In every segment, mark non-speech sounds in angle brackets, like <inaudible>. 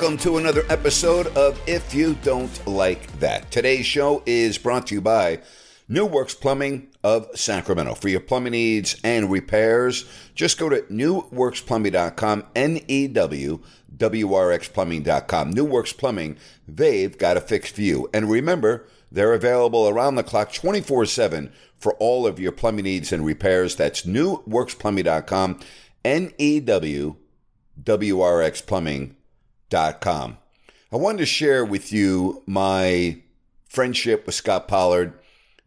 Welcome to another episode of If You Don't Like That. Today's show is brought to you by New Works Plumbing of Sacramento. For your plumbing needs and repairs, just go to newworksplumbing.com, N E W W R X plumbing.com. New Works Plumbing, they've got a fixed view. And remember, they're available around the clock 24 7 for all of your plumbing needs and repairs. That's newworksplumbing.com, N E W W R X plumbing.com. I wanted to share with you my friendship with Scot Pollard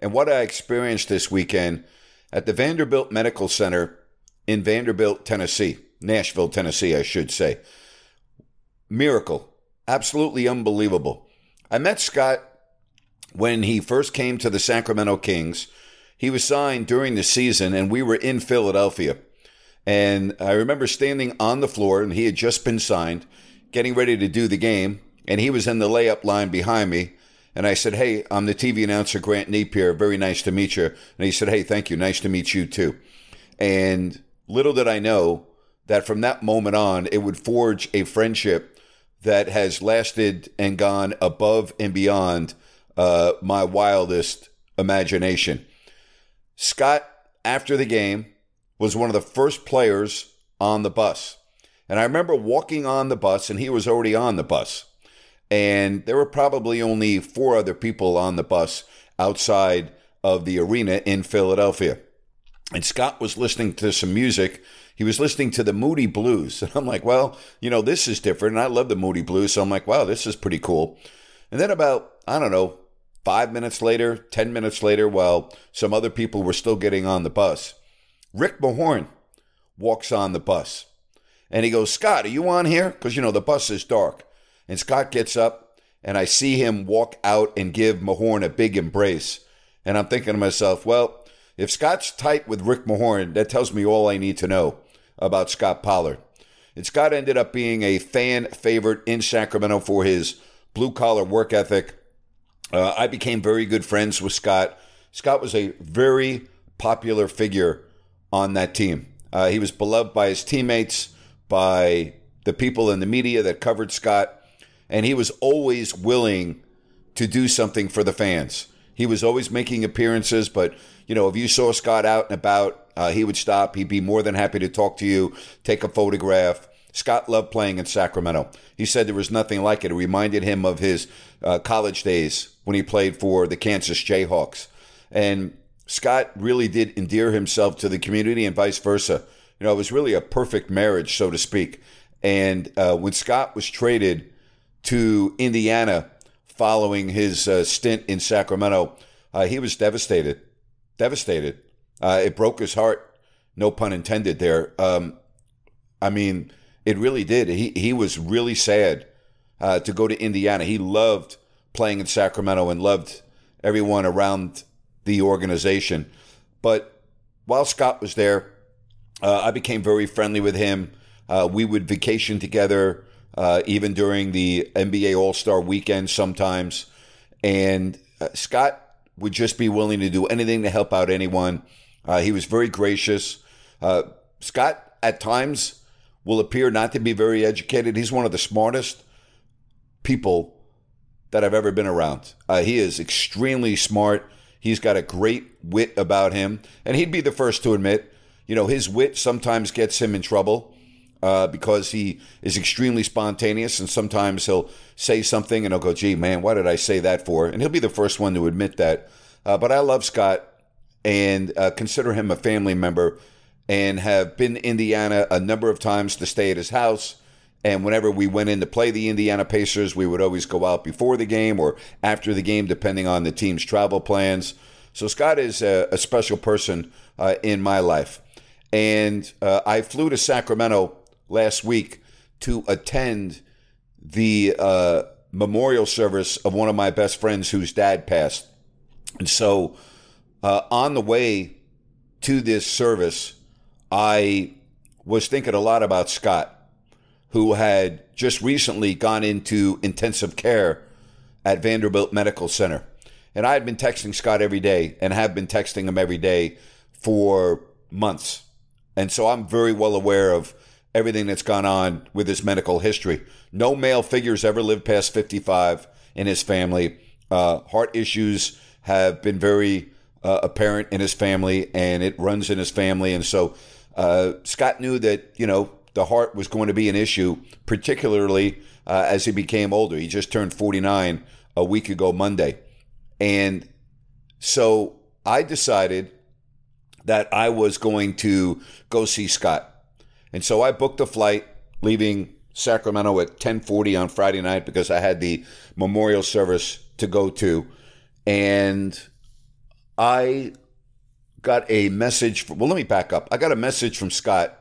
and what I experienced this weekend at the Vanderbilt Medical Center in Vanderbilt, Tennessee, Nashville, Tennessee, I should say. Miracle. Absolutely unbelievable. I met Scot when he first came to the Sacramento Kings. He was signed during the season, and we were in Philadelphia. And I remember standing on the floor, and he had just been signed, getting ready to do the game, and he was in the layup line behind me. And I said, Hey, I'm the TV announcer, Grant Napear. Very nice to meet you. And he said, Hey, thank you. Nice to meet you too. And little did I know that from that moment on, it would forge a friendship that has lasted and gone above and beyond uh, my wildest imagination. Scot, after the game, was one of the first players on the bus. And I remember walking on the bus, and he was already on the bus. And there were probably only four other people on the bus outside of the arena in Philadelphia. And Scot was listening to some music. He was listening to the Moody Blues. <laughs> And I'm like, well, you know, this is different. And I love the Moody Blues. So I'm like, wow, this is pretty cool. And then about, I don't know, five minutes later, 10 minutes later, while some other people were still getting on the bus, Rick Mahorn walks on the bus. And he goes, Scot, are you on here? Because, you know, the bus is dark. And Scot gets up, and I see him walk out and give Mahorn a big embrace. And I'm thinking to myself, well, if Scot's tight with Rick Mahorn, that tells me all I need to know about Scot Pollard. And Scot ended up being a fan favorite in Sacramento for his blue collar work ethic. Uh, I became very good friends with Scot. Scot was a very popular figure on that team. Uh, he was beloved by his teammates, by the people in the media that covered Scot, and he was always willing to do something for the fans. He was always making appearances, but you know, if you saw Scot out and about, uh, he would stop. He'd be more than happy to talk to you, take a photograph. Scot loved playing in Sacramento. He said there was nothing like it. It reminded him of his uh, college days when he played for the Kansas Jayhawks. And Scot really did endear himself to the community and vice versa. You know, it was really a perfect marriage, so to speak. And uh, when Scot was traded to Indiana following his uh, stint in Sacramento, uh, he was devastated. Devastated. Uh, it broke his heart. No pun intended there. Um, I mean, it really did. He he was really sad uh, to go to Indiana. He loved playing in Sacramento and loved everyone around the organization. But while Scot was there, uh, I became very friendly with him. Uh, we would vacation together, uh, even during the NBA All Star weekend sometimes. And uh, Scot would just be willing to do anything to help out anyone. Uh, he was very gracious. Uh, Scot, at times, will appear not to be very educated. He's one of the smartest people that I've ever been around. Uh, he is extremely smart. He's got a great wit about him. And he'd be the first to admit, you know, his wit sometimes gets him in trouble uh, because he is extremely spontaneous. And sometimes he'll say something and he'll go, gee, man, why did I say that for? And he'll be the first one to admit that. Uh, but I love Scot and uh, consider him a family member and have been Indiana a number of times to stay at his house. And whenever we went in to play the Indiana Pacers, we would always go out before the game or after the game, depending on the team's travel plans. So Scot is a, a special person uh, in my life. And uh, I flew to Sacramento last week to attend the uh, memorial service of one of my best friends whose dad passed. And so uh, on the way to this service, I was thinking a lot about Scot, who had just recently gone into intensive care at Vanderbilt Medical Center. And I had been texting Scot every day and have been texting him every day for months. And so I'm very well aware of everything that's gone on with his medical history. No male figures ever lived past 55 in his family. Uh, heart issues have been very uh, apparent in his family, and it runs in his family. And so uh, Scot knew that you know the heart was going to be an issue, particularly uh, as he became older. He just turned 49 a week ago Monday, and so I decided that I was going to go see Scot, and so I booked a flight leaving Sacramento at 10:40 on Friday night because I had the memorial service to go to, and I got a message. From, well, let me back up. I got a message from Scot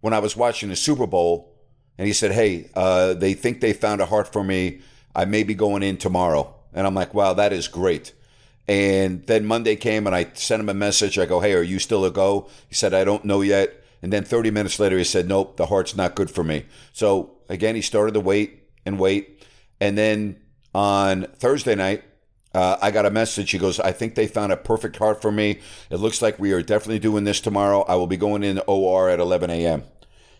when I was watching the Super Bowl, and he said, "Hey, uh, they think they found a heart for me. I may be going in tomorrow." And I'm like, "Wow, that is great." And then Monday came, and I sent him a message. I go, "Hey, are you still a go?" He said, "I don't know yet." And then 30 minutes later, he said, "Nope, the heart's not good for me." So again, he started to wait and wait, and then on Thursday night, uh, I got a message. He goes, I think they found a perfect heart for me. It looks like we are definitely doing this tomorrow. I will be going in OR at 11 a.m.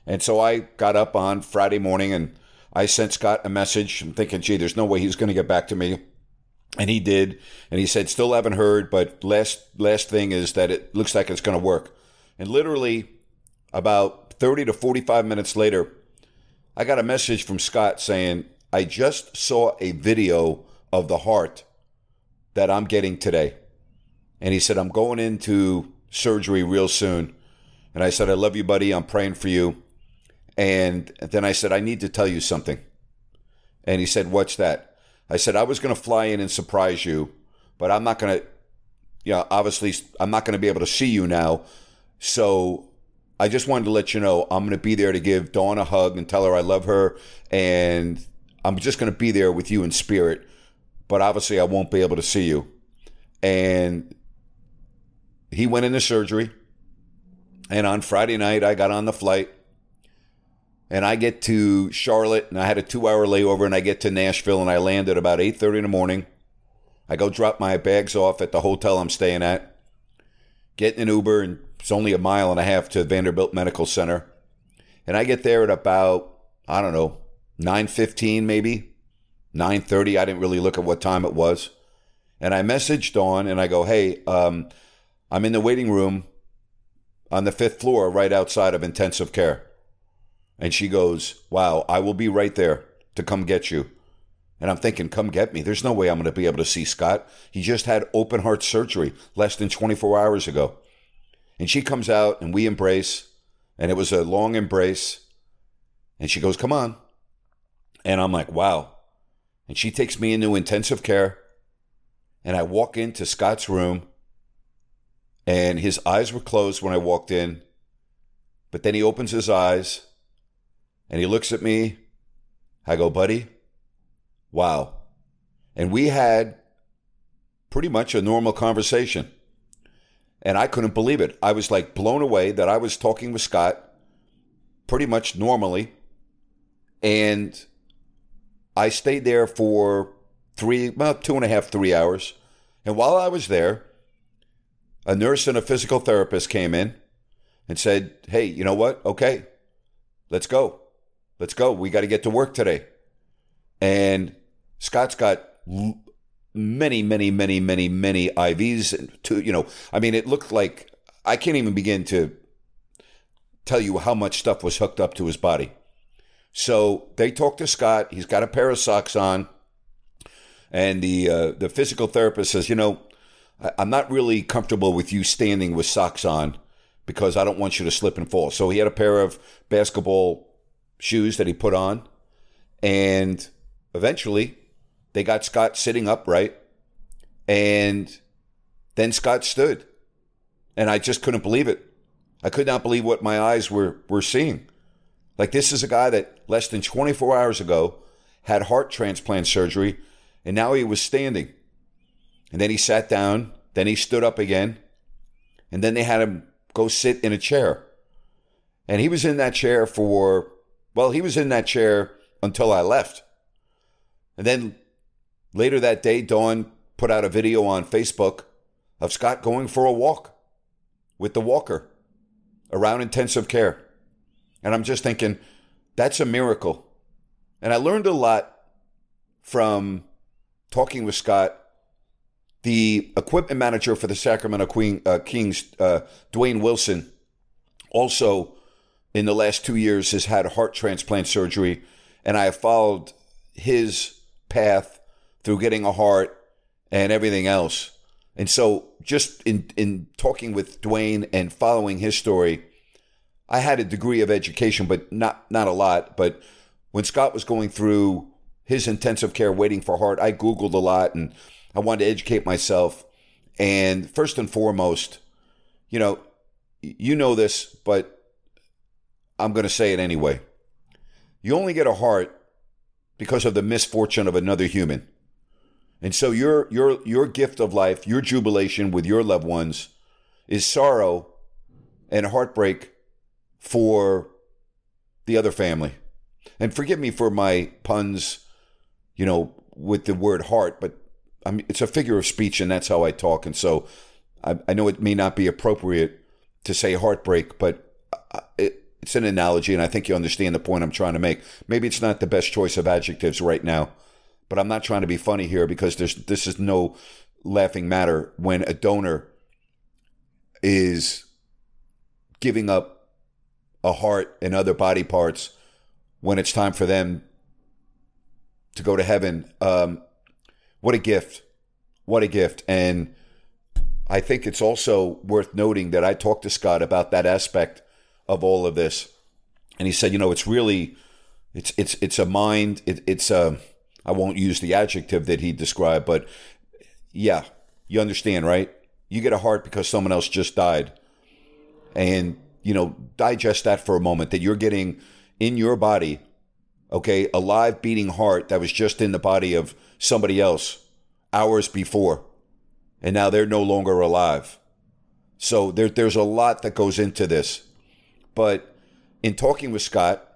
And so I got up on Friday morning and I sent Scot a message. I'm thinking, gee, there's no way he's going to get back to me. And he did. And he said, still haven't heard, but last, last thing is that it looks like it's going to work. And literally about 30 to 45 minutes later, I got a message from Scot saying, I just saw a video of the heart that I'm getting today. And he said, I'm going into surgery real soon. And I said, I love you, buddy. I'm praying for you. And then I said, I need to tell you something. And he said, What's that? I said, I was going to fly in and surprise you, but I'm not going to, you know, obviously, I'm not going to be able to see you now. So I just wanted to let you know I'm going to be there to give Dawn a hug and tell her I love her. And I'm just going to be there with you in spirit but obviously I won't be able to see you. And he went into surgery. And on Friday night, I got on the flight and I get to Charlotte and I had a two hour layover and I get to Nashville and I land at about 8.30 in the morning. I go drop my bags off at the hotel I'm staying at, get in an Uber and it's only a mile and a half to Vanderbilt Medical Center. And I get there at about, I don't know, 9.15 maybe. 9.30 i didn't really look at what time it was and i messaged dawn and i go hey um, i'm in the waiting room on the fifth floor right outside of intensive care and she goes wow i will be right there to come get you and i'm thinking come get me there's no way i'm going to be able to see scot he just had open heart surgery less than 24 hours ago and she comes out and we embrace and it was a long embrace and she goes come on and i'm like wow and she takes me into intensive care. And I walk into Scot's room, and his eyes were closed when I walked in. But then he opens his eyes and he looks at me. I go, buddy, wow. And we had pretty much a normal conversation. And I couldn't believe it. I was like blown away that I was talking with Scot pretty much normally. And I stayed there for three, about two and a half, three hours. And while I was there, a nurse and a physical therapist came in and said, Hey, you know what? Okay, let's go. Let's go. We got to get to work today. And Scot's got many, many, many, many, many IVs. To you know, I mean, it looked like I can't even begin to tell you how much stuff was hooked up to his body. So they talked to Scot. He's got a pair of socks on, and the uh, the physical therapist says, you know, I'm not really comfortable with you standing with socks on because I don't want you to slip and fall. So he had a pair of basketball shoes that he put on, and eventually they got Scot sitting upright, and then Scot stood, and I just couldn't believe it. I could not believe what my eyes were were seeing. Like this is a guy that less than 24 hours ago had heart transplant surgery, and now he was standing. And then he sat down, then he stood up again, and then they had him go sit in a chair. And he was in that chair for, well, he was in that chair until I left. And then later that day, Dawn put out a video on Facebook of Scot going for a walk with the walker around intensive care. And I'm just thinking, that's a miracle. And I learned a lot from talking with Scot. The equipment manager for the Sacramento Queen, uh, Kings, uh, Dwayne Wilson, also in the last two years has had heart transplant surgery. And I have followed his path through getting a heart and everything else. And so, just in, in talking with Dwayne and following his story, I had a degree of education, but not not a lot. But when Scot was going through his intensive care, waiting for heart, I googled a lot and I wanted to educate myself. And first and foremost, you know, you know this, but I'm going to say it anyway. You only get a heart because of the misfortune of another human. And so your your your gift of life, your jubilation with your loved ones is sorrow and heartbreak for the other family. And forgive me for my puns, you know, with the word heart, but I mean, it's a figure of speech and that's how I talk. And so I, I know it may not be appropriate to say heartbreak, but it, it's an analogy, and I think you understand the point I'm trying to make. Maybe it's not the best choice of adjectives right now, but I'm not trying to be funny here because there's this is no laughing matter when a donor is giving up a heart and other body parts when it's time for them to go to heaven. Um, what a gift. What a gift. And I think it's also worth noting that I talked to Scot about that aspect of all of this. And he said, you know, it's really, it's, it's, it's a mind, it, it's a, I won't use the adjective that he described, but yeah, you understand, right? You get a heart because someone else just died. And you know, digest that for a moment that you're getting in your body, okay, a live beating heart that was just in the body of somebody else hours before. And now they're no longer alive. So there, there's a lot that goes into this. But in talking with Scot,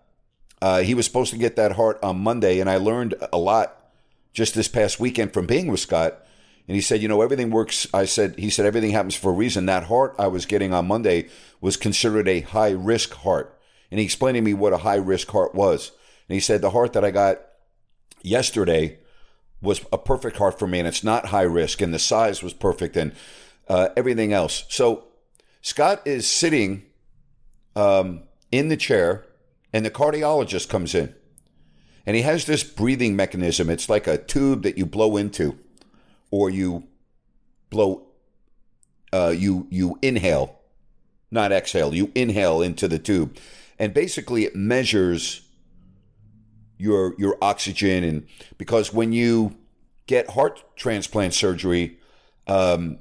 uh, he was supposed to get that heart on Monday, and I learned a lot just this past weekend from being with Scot and he said, you know, everything works. I said, he said, everything happens for a reason. That heart I was getting on Monday was considered a high risk heart. And he explained to me what a high risk heart was. And he said, the heart that I got yesterday was a perfect heart for me. And it's not high risk. And the size was perfect and uh, everything else. So Scot is sitting um, in the chair and the cardiologist comes in. And he has this breathing mechanism. It's like a tube that you blow into or you blow uh, you you inhale not exhale you inhale into the tube and basically it measures your your oxygen and because when you get heart transplant surgery um,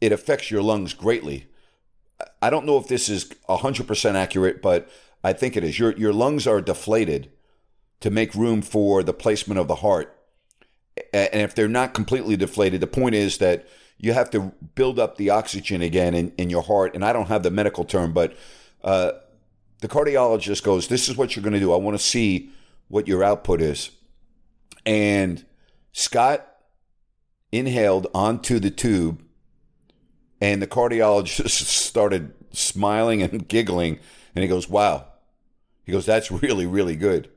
it affects your lungs greatly i don't know if this is 100% accurate but i think it is your your lungs are deflated to make room for the placement of the heart and if they're not completely deflated, the point is that you have to build up the oxygen again in, in your heart. And I don't have the medical term, but uh, the cardiologist goes, This is what you're going to do. I want to see what your output is. And Scot inhaled onto the tube, and the cardiologist <laughs> started smiling and giggling. And he goes, Wow. He goes, That's really, really good.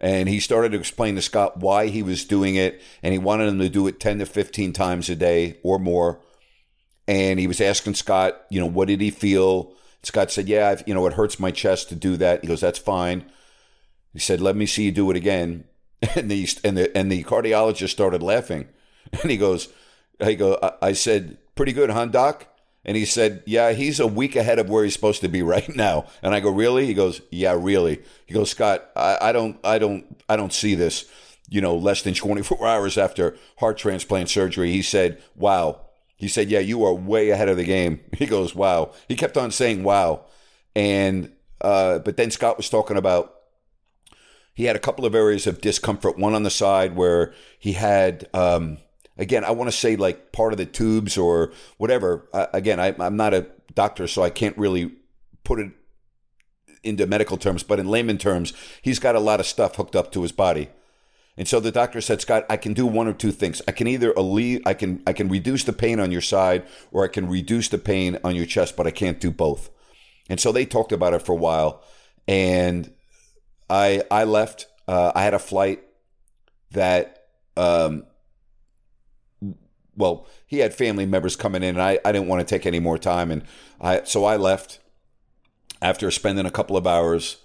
And he started to explain to Scot why he was doing it. And he wanted him to do it 10 to 15 times a day or more. And he was asking Scot, you know, what did he feel? Scot said, Yeah, I've, you know, it hurts my chest to do that. He goes, That's fine. He said, Let me see you do it again. <laughs> And the, and the, and the cardiologist started laughing. <laughs> And he goes, I go, I, I said, Pretty good, huh, Doc? And he said, Yeah, he's a week ahead of where he's supposed to be <laughs> right now. And I go, Really? He goes, Yeah, really. He goes, Scot, I, I don't I don't I don't see this, you know, less than 24 <laughs> hours after heart transplant surgery. He said, Wow. He said, Yeah, you are way ahead of the game. <laughs> He goes, Wow. He kept on saying wow. And uh, but then Scot was talking about he had a couple of areas of discomfort, one on the side where he had um, again, I want to say like part of the tubes or whatever. Uh, again, I, I'm not a doctor, so I can't really put it into medical terms, but in layman terms, he's got a lot of stuff hooked up to his body. And so the doctor said, Scot, I can do one or two things. I can either alleviate, I can, I can reduce the pain on your side, or I can reduce the pain on your chest, but I can't do both. And so they talked about it for a while, and I, I left. Uh, I had a flight that um, well, he had family members coming in, and I, I didn't want to take any more time, and I so I left after spending a couple of hours,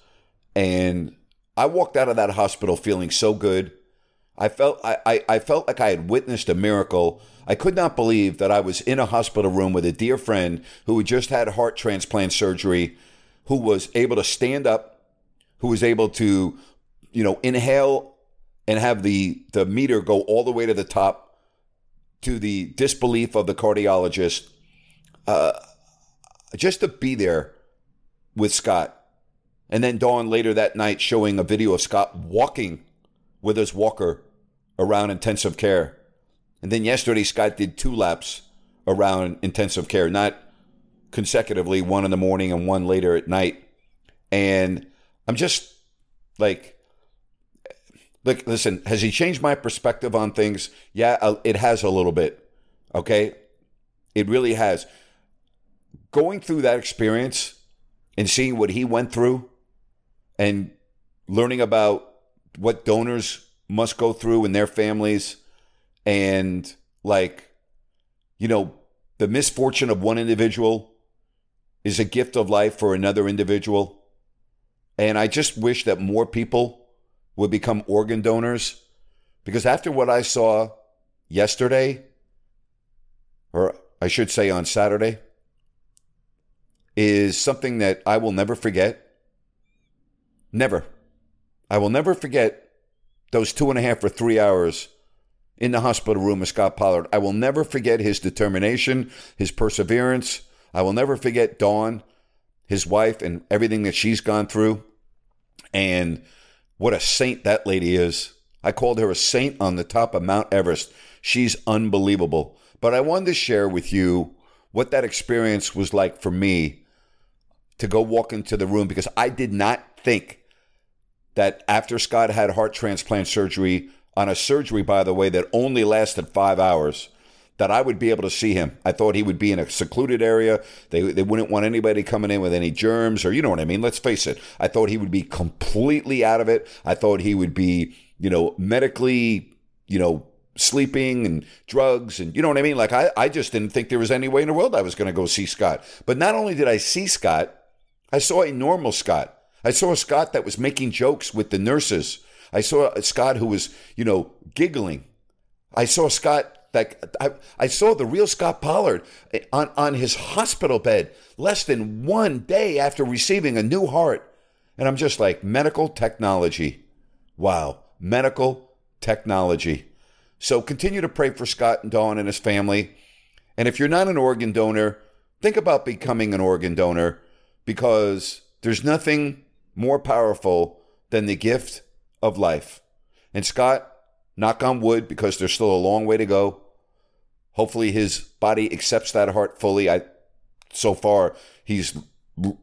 and I walked out of that hospital feeling so good. I felt I, I, I felt like I had witnessed a miracle. I could not believe that I was in a hospital room with a dear friend who had just had heart transplant surgery, who was able to stand up, who was able to, you know, inhale and have the the meter go all the way to the top to the disbelief of the cardiologist, uh, just to be there with Scot. And then Dawn later that night showing a video of Scot walking with his walker around intensive care. And then yesterday, Scot did two laps around intensive care, not consecutively, one in the morning and one later at night. And I'm just like, Look, listen, has he changed my perspective on things? Yeah, it has a little bit. Okay? It really has. Going through that experience and seeing what he went through and learning about what donors must go through in their families and like you know the misfortune of one individual is a gift of life for another individual and i just wish that more people would become organ donors? Because after what I saw yesterday, or I should say on Saturday, is something that I will never forget. Never. I will never forget those two and a half or three hours in the hospital room with Scot Pollard. I will never forget his determination, his perseverance. I will never forget Dawn, his wife, and everything that she's gone through. And what a saint that lady is. I called her a saint on the top of Mount Everest. She's unbelievable. But I wanted to share with you what that experience was like for me to go walk into the room because I did not think that after Scot had heart transplant surgery, on a surgery, by the way, that only lasted five hours, that I would be able to see him. I thought he would be in a secluded area. They, they wouldn't want anybody coming in with any germs or, you know what I mean? Let's face it. I thought he would be completely out of it. I thought he would be, you know, medically, you know, sleeping and drugs and you know what I mean? Like I, I just didn't think there was any way in the world I was going to go see Scot. But not only did I see Scot, I saw a normal Scot. I saw a Scot that was making jokes with the nurses. I saw a Scot who was, you know, giggling. I saw Scot like I, I saw the real Scot Pollard on, on his hospital bed less than one day after receiving a new heart. And I'm just like, medical technology. Wow, medical technology. So continue to pray for Scot and Dawn and his family. And if you're not an organ donor, think about becoming an organ donor because there's nothing more powerful than the gift of life. And Scot, knock on wood, because there's still a long way to go. Hopefully, his body accepts that heart fully. I, so far, he's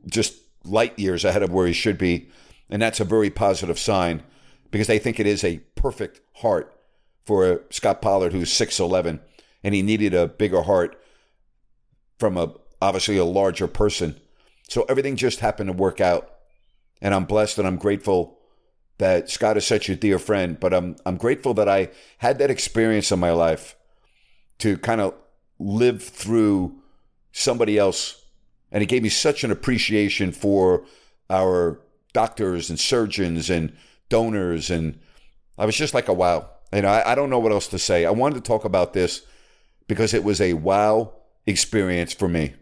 just light years ahead of where he should be, and that's a very positive sign because I think it is a perfect heart for Scot Pollard, who's 6'11, and he needed a bigger heart from a obviously a larger person. So everything just happened to work out. And I'm blessed and I'm grateful that Scot is such a dear friend. But I'm I'm grateful that I had that experience in my life to kind of live through somebody else. And it gave me such an appreciation for our doctors and surgeons and donors. And I was just like a wow. And I, I don't know what else to say. I wanted to talk about this because it was a wow experience for me.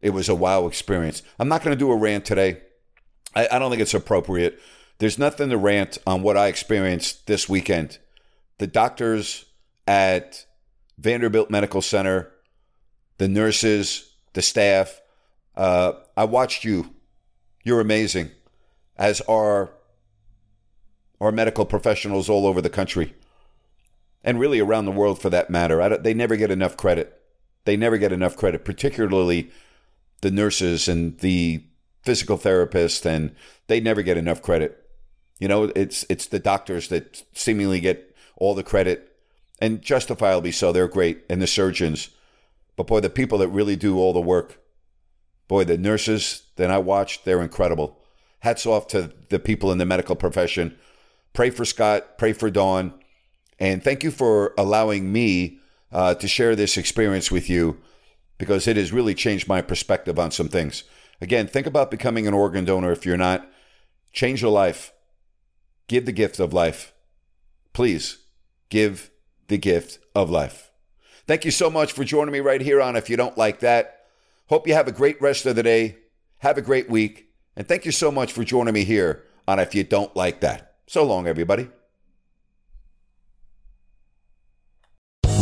It was a wow experience. I'm not going to do a rant today. I, I don't think it's appropriate. There's nothing to rant on what I experienced this weekend. The doctors at Vanderbilt Medical Center, the nurses, the staff. Uh, I watched you. You're amazing, as are our medical professionals all over the country, and really around the world for that matter. they never get enough credit. They never get enough credit, particularly the nurses and the physical therapists, and they never get enough credit. You know, it's it's the doctors that seemingly get all the credit, and justifiably so. They're great, and the surgeons. But boy, the people that really do all the work, boy, the nurses that I watched, they're incredible. Hats off to the people in the medical profession. Pray for Scot, pray for Dawn, and thank you for allowing me uh, to share this experience with you because it has really changed my perspective on some things. Again, think about becoming an organ donor if you're not. Change your life. Give the gift of life. Please give the gift of life. Thank you so much for joining me right here on If You Don't Like That. Hope you have a great rest of the day. Have a great week. And thank you so much for joining me here on If You Don't Like That. So long, everybody.